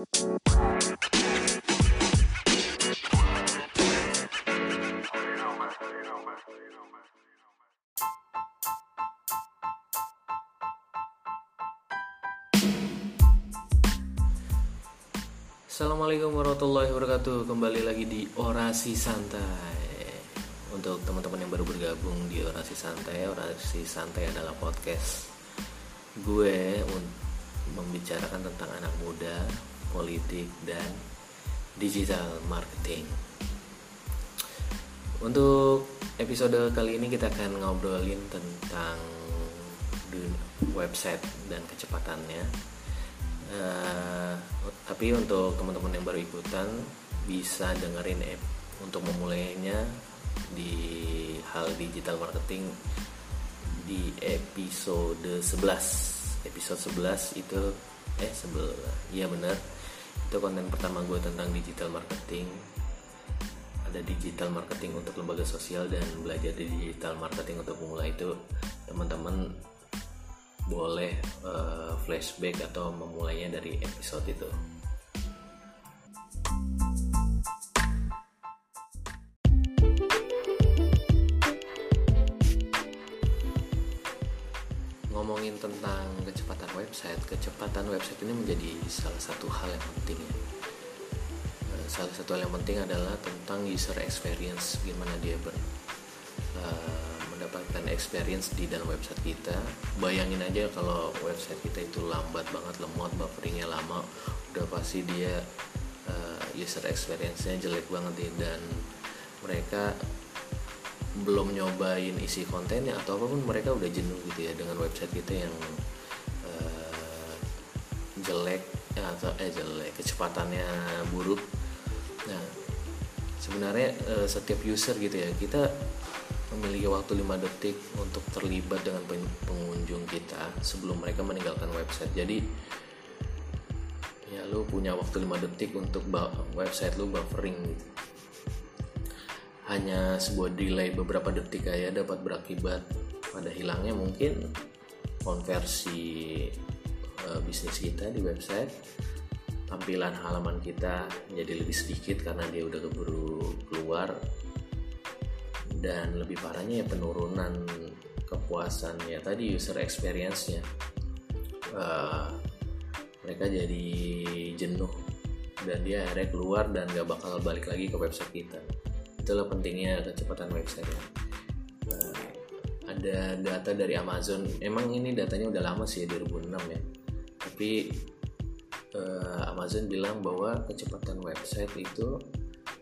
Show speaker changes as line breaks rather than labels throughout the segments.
Assalamualaikum warahmatullahi wabarakatuh. Kembali lagi di Orasi Santai. Untuk teman-teman yang baru bergabung di Orasi Santai Orasi Santai adalah podcast Gue membicarakan tentang anak muda, politik, dan digital marketing. Untuk episode kali ini kita akan ngobrolin tentang website dan kecepatannya. Uh, tapi untuk teman-teman yang baru ikutan bisa dengerin app untuk memulainya di hal digital marketing di episode 11 episode 11 itu eh sebelah iya benar itu konten pertama gue tentang digital marketing ada digital marketing untuk lembaga sosial dan belajar digital marketing untuk memulai itu teman-teman boleh uh, flashback atau memulainya dari episode itu. Ngomongin tentang kecepatan website, kecepatan website ini menjadi salah satu hal yang penting ya. Eh, salah satu hal yang penting adalah tentang user experience, gimana dia ber, uh, mendapatkan experience di dalam website kita bayangin aja kalau website kita itu lambat banget lemot bufferingnya lama udah pasti dia uh, user experience-nya jelek banget ya dan mereka belum nyobain isi kontennya atau apa pun mereka udah jenuh gitu ya dengan website kita yang uh, jelek atau eh jelek kecepatannya buruk. Nah sebenarnya uh, setiap user gitu ya kita memiliki waktu 5 detik untuk terlibat dengan pengunjung kita sebelum mereka meninggalkan website. Jadi ya lu punya waktu 5 detik untuk website lu buffering gitu hanya sebuah delay beberapa detik aja dapat berakibat. Pada hilangnya mungkin konversi uh, bisnis kita di website tampilan halaman kita jadi lebih sedikit karena dia udah keburu keluar. Dan lebih parahnya ya penurunan kepuasan ya tadi user experience-nya. Uh, mereka jadi jenuh dan dia akhirnya keluar dan gak bakal balik lagi ke website kita itulah pentingnya kecepatan website ya uh, ada data dari Amazon. Emang ini datanya udah lama sih 2006 ya. Tapi uh, Amazon bilang bahwa kecepatan website itu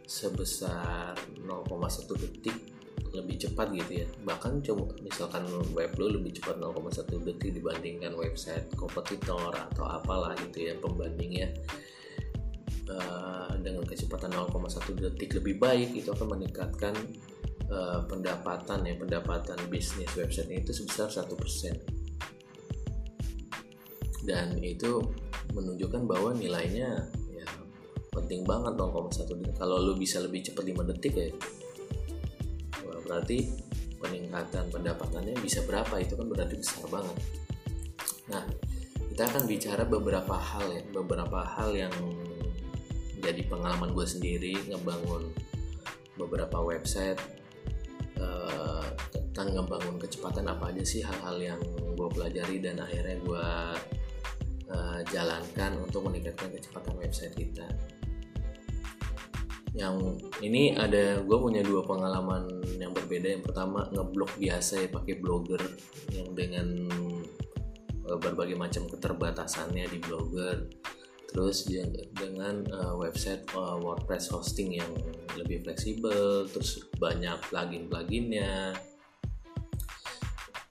sebesar 0,1 detik lebih cepat gitu ya. Bahkan coba misalkan web lo lebih cepat 0,1 detik dibandingkan website kompetitor atau apalah gitu ya pembandingnya uh, dengan kecepatan 0,1 detik lebih baik itu akan meningkatkan uh, pendapatan ya pendapatan bisnis website itu sebesar satu persen. Dan itu menunjukkan bahwa nilainya ya penting banget 0,1 detik. Kalau lo bisa lebih cepat 5 detik ya berarti peningkatan pendapatannya bisa berapa? Itu kan berarti besar banget. Nah kita akan bicara beberapa hal ya beberapa hal yang jadi pengalaman gue sendiri ngebangun beberapa website uh, tentang ngebangun kecepatan apa aja sih hal-hal yang gue pelajari dan akhirnya gue uh, jalankan untuk meningkatkan kecepatan website kita. Yang ini ada gue punya dua pengalaman yang berbeda. Yang pertama ngeblok biasa ya pakai blogger yang dengan uh, berbagai macam keterbatasannya di blogger terus dengan uh, website uh, WordPress hosting yang lebih fleksibel terus banyak plugin-pluginnya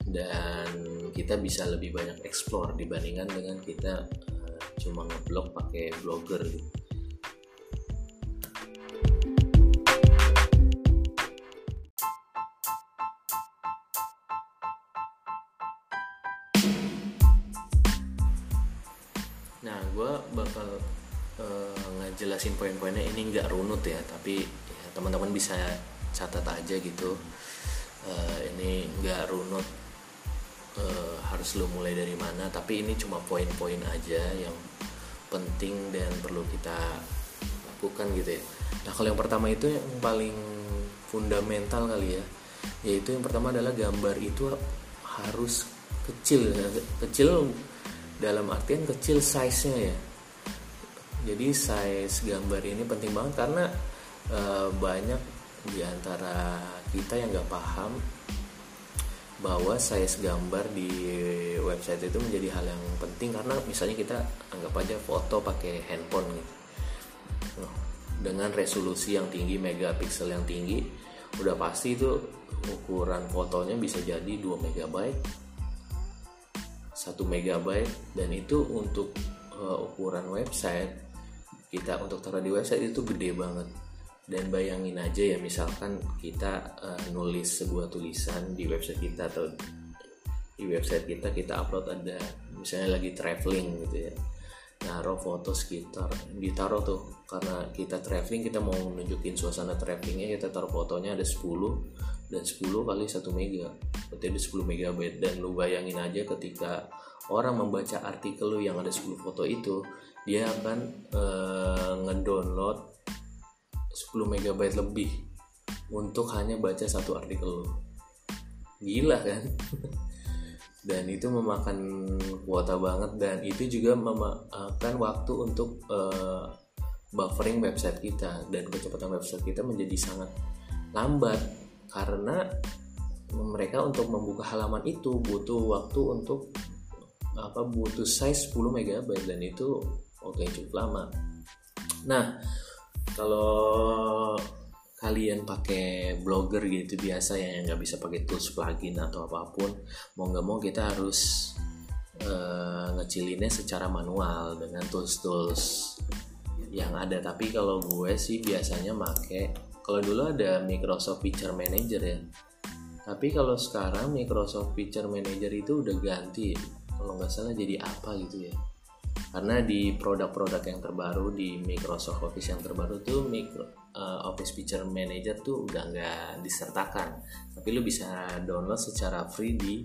dan kita bisa lebih banyak explore dibandingkan dengan kita uh, cuma ngeblok pakai blogger gitu ya tapi ya, teman-teman bisa catat aja gitu. Uh, ini nggak runut uh, harus lo mulai dari mana tapi ini cuma poin-poin aja yang penting dan perlu kita lakukan gitu ya. Nah kalau yang pertama itu yang paling fundamental kali ya yaitu yang pertama adalah gambar itu harus kecil kecil dalam artian kecil size-nya ya jadi size gambar ini penting banget karena e, banyak di antara kita yang nggak paham bahwa size gambar di website itu menjadi hal yang penting karena misalnya kita anggap aja foto pakai handphone gitu dengan resolusi yang tinggi megapiksel yang tinggi udah pasti itu ukuran fotonya bisa jadi 2 megabyte 1 megabyte dan itu untuk uh, ukuran website kita untuk taruh di website itu gede banget. Dan bayangin aja ya misalkan kita uh, nulis sebuah tulisan di website kita atau di website kita kita upload ada misalnya lagi traveling gitu ya. Naruh foto sekitar ditaruh tuh. Karena kita traveling kita mau nunjukin suasana travelingnya kita taruh fotonya ada 10 dan 10 kali 1 mega. Berarti ada 10 megabyte. Dan lu bayangin aja ketika orang membaca artikel lu yang ada 10 foto itu dia akan uh, ngedownload 10 MB lebih untuk hanya baca satu artikel. Gila kan? Dan itu memakan kuota banget dan itu juga memakan waktu untuk uh, buffering website kita dan kecepatan website kita menjadi sangat lambat karena mereka untuk membuka halaman itu butuh waktu untuk apa butuh size 10 MB dan itu oke cukup lama. Nah kalau kalian pakai blogger gitu biasa yang nggak bisa pakai tools plugin atau apa pun mau nggak mau kita harus uh, ngecilinnya secara manual dengan tools-tools yang ada. Tapi kalau gue sih biasanya make kalau dulu ada Microsoft Picture Manager ya. Tapi kalau sekarang Microsoft Picture Manager itu udah ganti kalau nggak salah jadi apa gitu ya karena di produk-produk yang terbaru di Microsoft Office yang terbaru tuh micro, uh, Office Picture Manager tuh udah nggak disertakan. Tapi lu bisa download secara free di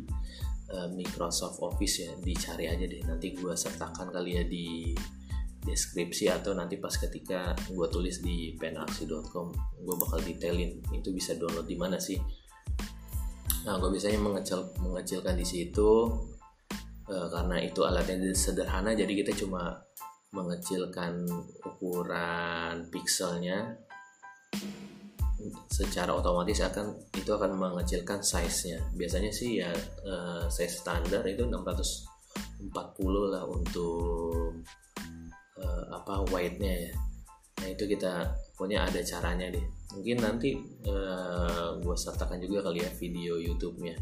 uh, Microsoft Office ya. Dicari aja deh. Nanti gue sertakan kali ya di deskripsi atau nanti pas ketika gue tulis di penaksi.com gue bakal detailin itu bisa download di mana sih. Nah gue biasanya mengecil mengecilkan di situ Eh, karena itu alatnya sederhana jadi kita cuma mengecilkan ukuran pixelnya. Secara otomatis akan itu akan mengecilkan size-nya. Biasanya sih ya uh, size standar itu 640 lah untuk uh, apa white-nya ya. Nah itu kita pokoknya ada caranya deh. Mungkin nanti uh, gue sertakan juga kali ya video YouTube-nya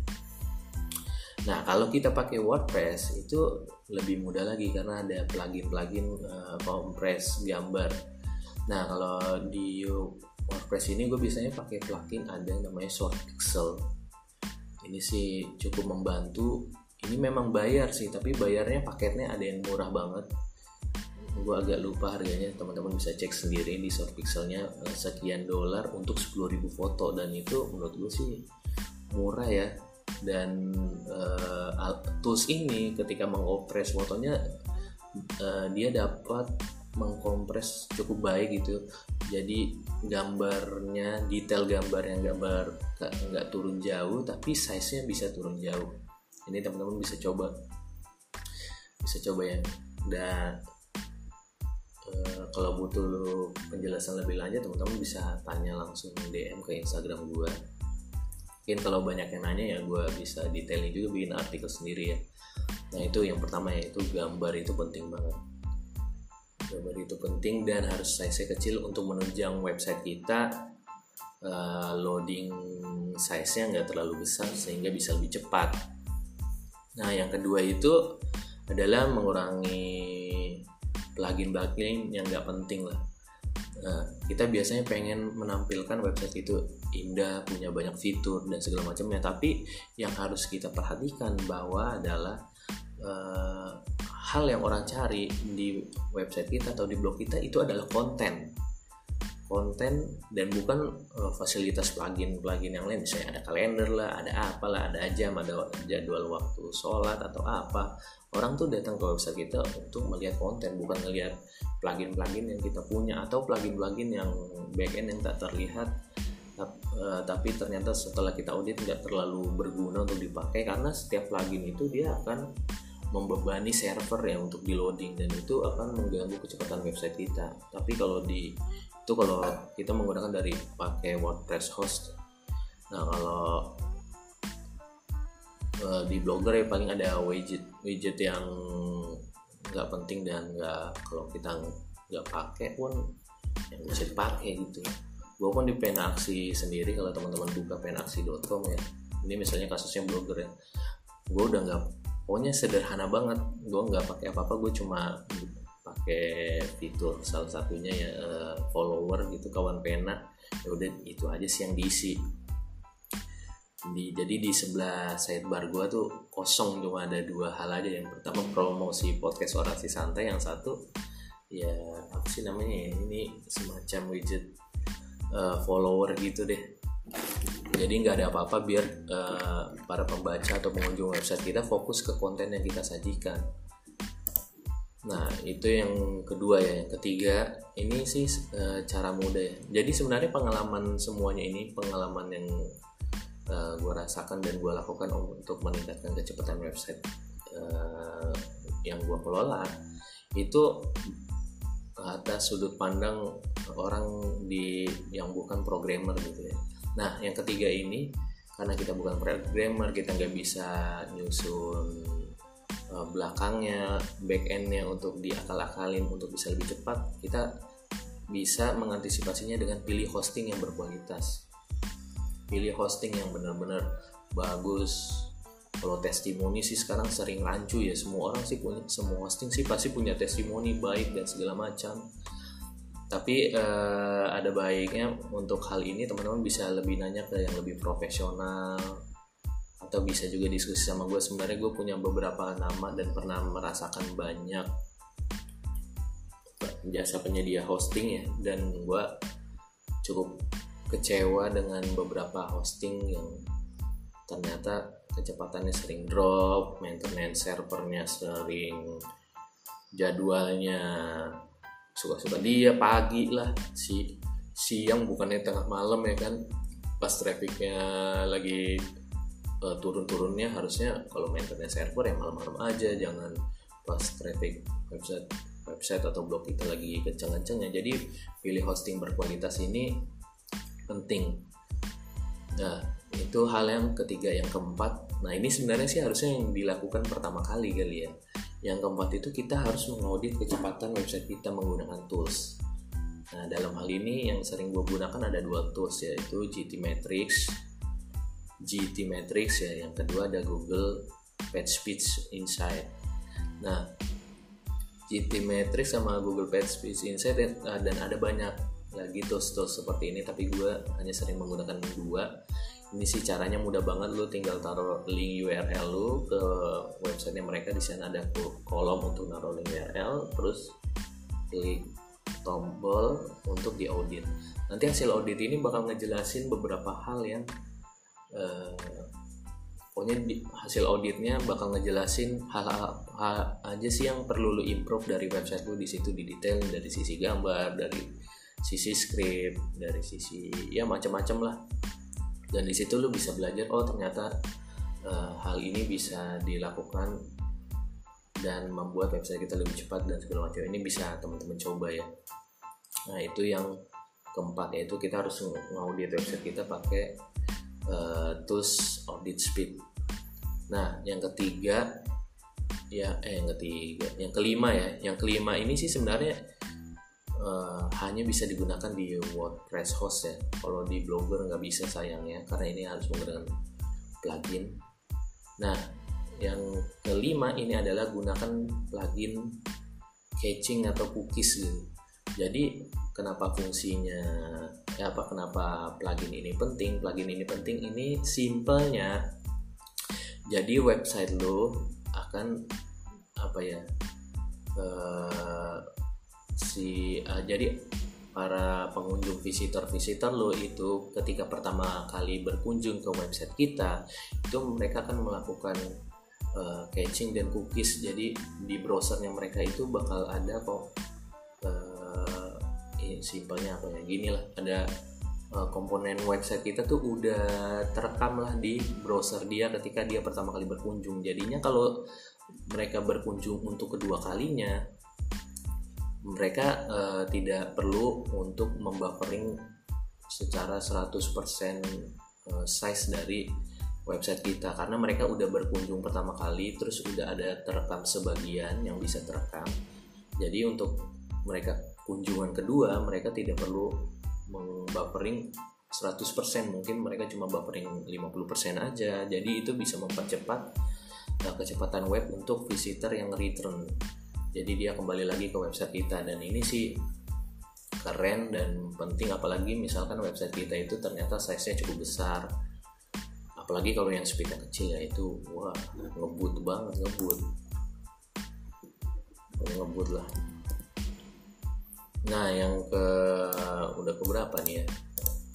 Nah, kalau kita pakai WordPress itu lebih mudah lagi karena ada plugin-plugin uh, gambar. Nah, kalau di WordPress ini gue biasanya pakai plugin ada namanya Short Pixel. Ini sih cukup membantu. Ini memang bayar sih, tapi bayarnya paketnya ada yang murah banget. Gue agak lupa harganya, teman-teman bisa cek sendiri di Short Pixelnya eh, sekian dolar untuk 10.000 foto dan itu menurut gue sih murah ya dan uh, tools ini ketika mengopres fotonya uh, dia dapat mengkompres cukup baik gitu. Jadi gambarnya detail gambar yang gambar nggak turun jauh tapi size nya bisa turun jauh. Ini teman-teman bisa coba. Bisa coba ya. Dan uh, kalau butuh penjelasan lebih lanjut teman-teman bisa tanya langsung DM ke Instagram gue mungkin kalau banyak yang nanya ya gue bisa detailing juga bikin artikel sendiri ya. Nah itu yang pertama yaitu gambar itu penting banget. Gambar itu penting dan harus size kecil untuk menunjang website kita. Uh, loading size-nya nggak terlalu besar sehingga bisa lebih cepat. Nah yang kedua itu adalah mengurangi plugin-plugin yang nggak penting lah Nah, kita biasanya pengen menampilkan website itu indah, punya banyak fitur dan segala macamnya. Tapi yang harus kita perhatikan bahwa adalah uh, hal yang orang cari di website kita atau di blog kita itu adalah konten. Konten dan bukan uh, fasilitas plugin plugin yang lain. Misalnya ada kalender lah ada apalah ada jam ada jadwal waktu sholat atau apa. Orang tuh datang ke website kita untuk melihat konten bukan melihat plugin plugin yang kita punya atau plugin plugin yang backend yang tak terlihat. Uh, tapi ternyata setelah kita audit nggak terlalu berguna untuk dipakai karena setiap plugin itu dia akan membebani server ya untuk di loading dan itu akan mengganggu kecepatan website kita. Tapi kalau di itu kalau kita menggunakan dari pakai WordPress host. Nah kalau uh, di blogger ya paling ada widget widget yang nggak penting dan nggak kalau kita nggak pakai pun yang bisa dipakai gitu. Gue pun di penaksi sendiri kalau teman-teman buka penaksi.com ya ini misalnya kasusnya blogger ya gue udah nggak pokoknya sederhana banget gue nggak pakai apa-apa gue cuma pakai fitur salah satunya ya uh, follower gitu kawan pena. Ya udah itu aja sih yang diisi. Di jadi di sebelah sidebar gue tuh kosong cuma ada dua hal aja. Yang pertama promosi podcast orasi santai. Yang satu ya apa sih namanya ya ini semacam widget uh, follower gitu deh. Jadi nggak ada apa-apa biar uh, para pembaca atau pengunjung website kita fokus ke konten yang kita sajikan nah itu yang kedua ya. Yang ketiga ini sih uh, cara mudah ya. Jadi sebenarnya pengalaman semuanya ini pengalaman yang uh, gue rasakan dan gue lakukan untuk meningkatkan kecepatan website uh, yang gue kelola itu atas sudut pandang orang di yang bukan programmer gitu ya. Nah, yang ketiga ini karena kita bukan programmer, kita nggak bisa nyusun uh, belakangnya, back endnya untuk diakal-akalin untuk bisa lebih cepat. Kita bisa mengantisipasinya dengan pilih hosting yang berkualitas. Pilih hosting yang benar-benar bagus. Kalau testimoni sih sekarang sering rancu ya semua orang sih punya semua hosting sih pasti punya testimoni baik dan segala macam tapi uh, ada baiknya untuk hal ini teman-teman bisa lebih nanya ke yang lebih profesional atau bisa juga diskusi sama gue sebenarnya gue punya beberapa nama dan pernah merasakan banyak jasa penyedia hosting ya. Dan gue cukup kecewa dengan beberapa hosting yang ternyata kecepatannya sering drop maintenance servernya sering jadwalnya suka-suka. Dia pagi lah si siang bukannya tengah malam ya kan pas trafficnya lagi uh, turun-turunnya harusnya kalau maintenance server ya malam-malam aja jangan pas traffic website website atau blog kita lagi kenceng-kencengnya. Jadi pilih hosting berkualitas ini penting. Nah itu hal yang ketiga. Yang keempat nah ini sebenarnya sih harusnya yang dilakukan pertama kali kali ya. Yang keempat itu kita harus mengaudit kecepatan website kita menggunakan tools. Nah, dalam hal ini yang sering gue gunakan ada dua tools yaitu GT Matrix, GT Matrix ya, yang kedua ada Google PageSpeed Insight. Nah, GT Matrix sama Google PageSpeed Insight eh, dan ada banyak lagi tools-tools seperti ini tapi gue hanya sering menggunakan dua. Ini sih caranya mudah banget lu tinggal taruh link URL lu ke websitenya mereka di sana ada kolom untuk naruh link URL terus klik tombol untuk diaudit. Nanti hasil audit ini bakal ngejelasin beberapa hal yang uh, pokoknya di, hasil auditnya bakal ngejelasin hal-hal aja sih yang perlu lu improve dari website lu. Di situ di detail dari sisi gambar dari sisi script dari sisi ya macam-macam lah. Dan di situ lu bisa belajar oh ternyata uh, hal ini bisa dilakukan dan membuat website kita lebih cepat dan segala macam. Ini bisa teman-teman coba ya. Nah itu yang keempat yaitu kita harus ngaudit website kita pakai uh, tools audit speed nah yang ketiga ya eh yang ketiga yang kelima ya yang kelima ini sih sebenarnya uh, hanya bisa digunakan di WordPress host ya. Kalau di Blogger nggak bisa sayangnya karena ini harus menggunakan plugin. Nah, yang kelima ini adalah gunakan plugin caching atau cookies gitu. Jadi kenapa fungsinya ya apa kenapa plugin ini penting? Plugin ini penting ini simpelnya jadi website lo akan apa ya uh, si uh, jadi para pengunjung visitor-visitor lo itu ketika pertama kali berkunjung ke website kita itu mereka akan melakukan uh, caching dan cookies jadi di browsernya mereka itu bakal ada kok simpelnya apa ya gini lah ada uh, komponen website kita tuh udah terekam lah di browser dia ketika dia pertama kali berkunjung. Jadinya kalau mereka berkunjung untuk kedua kalinya mereka uh, tidak perlu untuk membuffering secara 100% size dari website kita. Karena mereka udah berkunjung pertama kali terus udah ada terekam sebagian yang bisa terekam. Jadi untuk mereka kunjungan kedua mereka tidak perlu membuffering 100% mungkin mereka cuma buffering 50% aja. Jadi itu bisa mempercepat uh, kecepatan web untuk visitor yang return. Jadi dia kembali lagi ke website kita. Dan ini sih keren dan penting. Apalagi misalkan website kita itu ternyata size-nya cukup besar. Apalagi kalau yang speednya kecil ya itu wah ngebut banget ngebut. Ngebut lah nah yang ke udah ke berapa nih ya?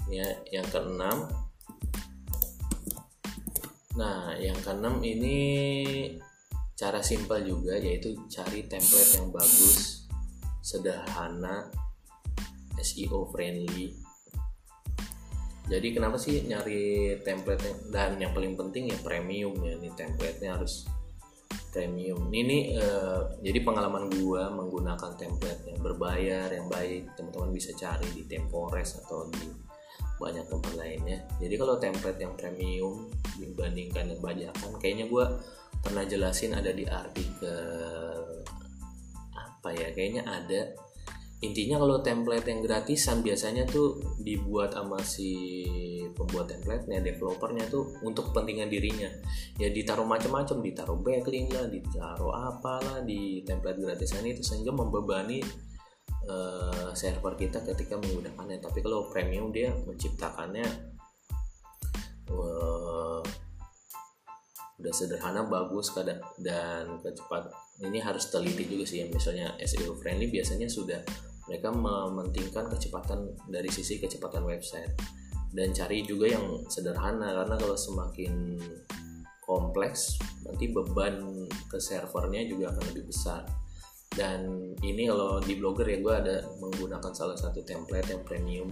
Ya yang keenam. Nah yang keenam ini cara simpel juga yaitu cari template yang bagus sederhana SEO friendly. Jadi kenapa sih nyari template dan yang paling penting ya premium ya ini template-nya harus premium. Ini uh, jadi pengalaman gua menggunakan template yang berbayar yang baik teman-teman bisa cari di Tempores atau di banyak tempat lainnya. Jadi kalau template yang premium dibandingkan yang bajakan kayaknya gua pernah jelasin ada di artikel apa ya kayaknya ada intinya kalau template yang gratisan biasanya tuh dibuat sama si pembuat template-nya, developernya tuh untuk kepentingan dirinya. Ya ditaruh macam-macam, ditaruh backlink lah, ditaruh apalah di template gratisan itu sehingga membebani uh, server kita ketika menggunakannya. Tapi kalau premium dia menciptakannya uh, udah sederhana, bagus dan kecepat ini harus teliti juga sih misalnya SEO friendly biasanya sudah mereka mementingkan kecepatan dari sisi kecepatan website. Dan cari juga yang sederhana karena kalau semakin kompleks nanti beban ke servernya juga akan lebih besar. Dan ini kalau di blogger ya gue ada menggunakan salah satu template yang premium.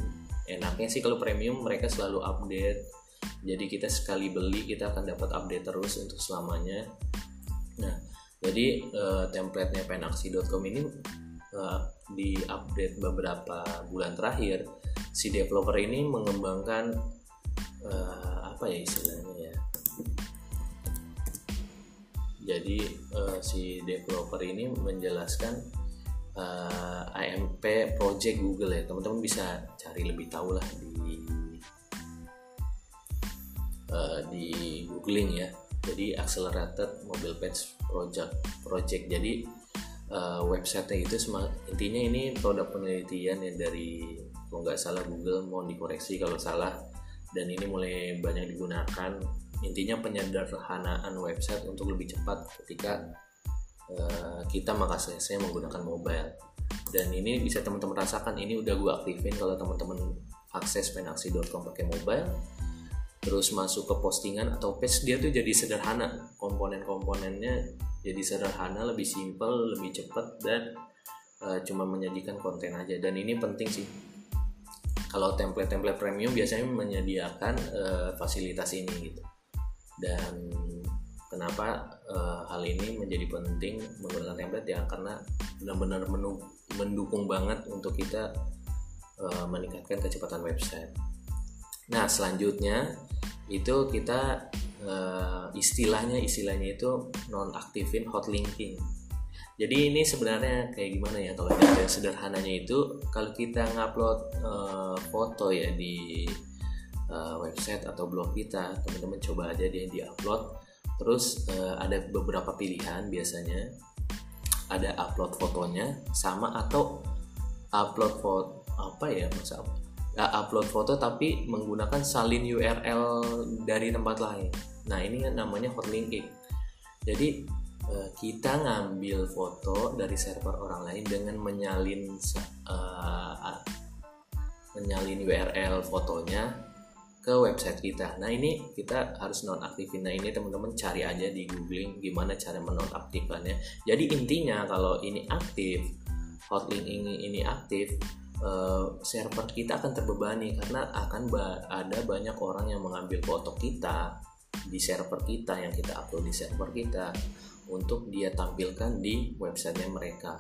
Enaknya sih kalau premium mereka selalu update. Jadi kita sekali beli kita akan dapat update terus untuk selamanya jadi uh, templatenya penaksi.com ini uh, di update beberapa bulan terakhir. Si developer ini mengembangkan uh, apa ya istilahnya ya? Jadi uh, si developer ini menjelaskan uh, AMP project Google ya. Teman-teman bisa cari lebih tahu lah di uh, di googling ya jadi accelerated mobile page project project. Jadi uh, website itu intinya ini produk penelitian yang dari kalau nggak salah Google mau dikoreksi kalau salah dan ini mulai banyak digunakan. Intinya penyederhanaan website untuk lebih cepat ketika uh, kita mengaksesnya menggunakan mobile. Dan ini bisa teman-teman rasakan ini udah gue aktifin kalau teman-teman akses penaksi.com pakai mobile terus masuk ke postingan atau page dia tuh jadi sederhana. Komponen-komponennya jadi sederhana lebih simple lebih cepat dan uh, cuma menyajikan konten aja. Dan ini penting sih. Kalau template-template premium biasanya menyediakan uh, fasilitas ini gitu. Dan kenapa uh, hal ini menjadi penting menggunakan template? Ya karena benar-benar mendukung banget untuk kita uh, meningkatkan kecepatan website Nah selanjutnya itu kita uh, istilahnya istilahnya itu nonaktifin hot linking. Jadi ini sebenarnya kayak gimana ya kalau yang sederhananya itu kalau kita ngupload uh, foto ya di uh, website atau blog kita teman-teman coba aja dia di upload terus uh, ada beberapa pilihan biasanya ada upload fotonya sama atau upload foto apa ya masa upload foto tapi menggunakan salin URL dari tempat lain. Nah ini kan namanya hot linking. Jadi eh, kita ngambil foto dari server orang lain dengan menyalin uh, menyalin URL fotonya ke website kita. Nah ini kita harus nonaktifin. Nah ini teman-teman cari aja di googling gimana cara menonaktifkannya. Jadi intinya kalau ini aktif, hotlink ini aktif, uh, server kita akan terbebani karena akan ba ada banyak orang yang mengambil foto kita di server kita yang kita upload di server kita untuk dia tampilkan di websitenya mereka.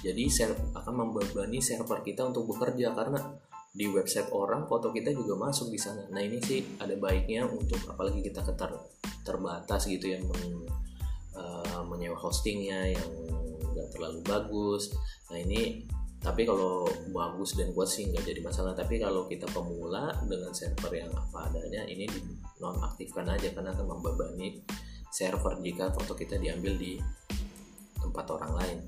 Jadi akan membebani server kita untuk bekerja karena di website orang foto kita juga masuk di sana. Nah ini sih ada baiknya untuk apalagi kita ketar terbatas gitu yang men, uh, menyewa hostingnya yang nggak terlalu bagus. Nah ini tapi kalau bagus dan kuat sih nggak jadi masalah. Tapi kalau kita pemula dengan server yang apa adanya ini nonaktifkan aja. Karena akan membebani server jika foto kita diambil di tempat orang lain.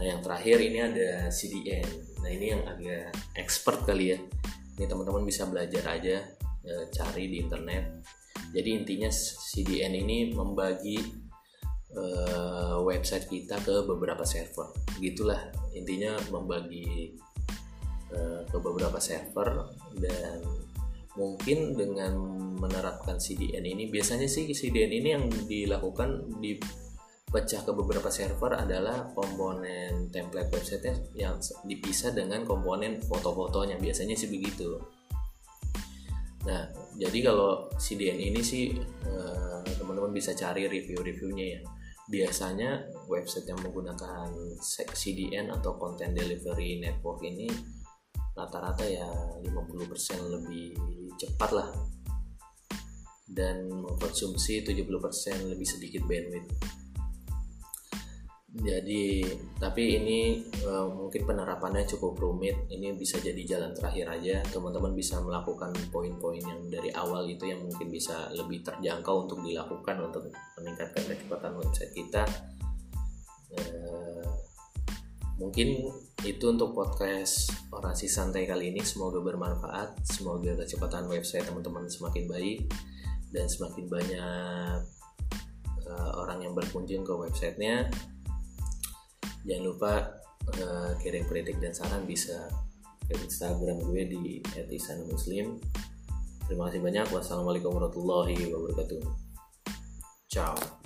Nah yang terakhir ini ada CDN nah ini yang agak expert kali ya. Ini teman-teman bisa belajar aja e, cari di internet. Jadi intinya CDN ini membagi uh, website kita ke beberapa server. Gitulah intinya membagi uh, ke beberapa server dan mungkin dengan menerapkan CDN ini biasanya sih CDN ini yang dilakukan di pecah ke beberapa server adalah komponen template website yang dipisah dengan komponen foto-fotonya. Biasanya sih begitu. Nah jadi kalau CDN ini sih eh, teman-teman bisa cari review-reviewnya ya biasanya website yang menggunakan CDN atau Content Delivery Network ini rata-rata ya 50% lebih cepat lah. Dan mengkonsumsi 70% lebih sedikit bandwidth jadi tapi ini e, mungkin penerapannya cukup rumit. Ini bisa jadi jalan terakhir aja. Teman-teman bisa melakukan poin-poin yang dari awal itu yang mungkin bisa lebih terjangkau untuk dilakukan untuk meningkatkan kecepatan website kita. E, mungkin itu untuk podcast orasi santai kali ini. Semoga bermanfaat. Semoga kecepatan website teman-teman semakin baik dan semakin banyak uh, orang yang berkunjung ke websitenya jangan lupa uh, kirim kritik dan saran bisa ke Instagram gue di @isanamuslim terima kasih banyak. Wassalamualaikum warahmatullahi wabarakatuh. Ciao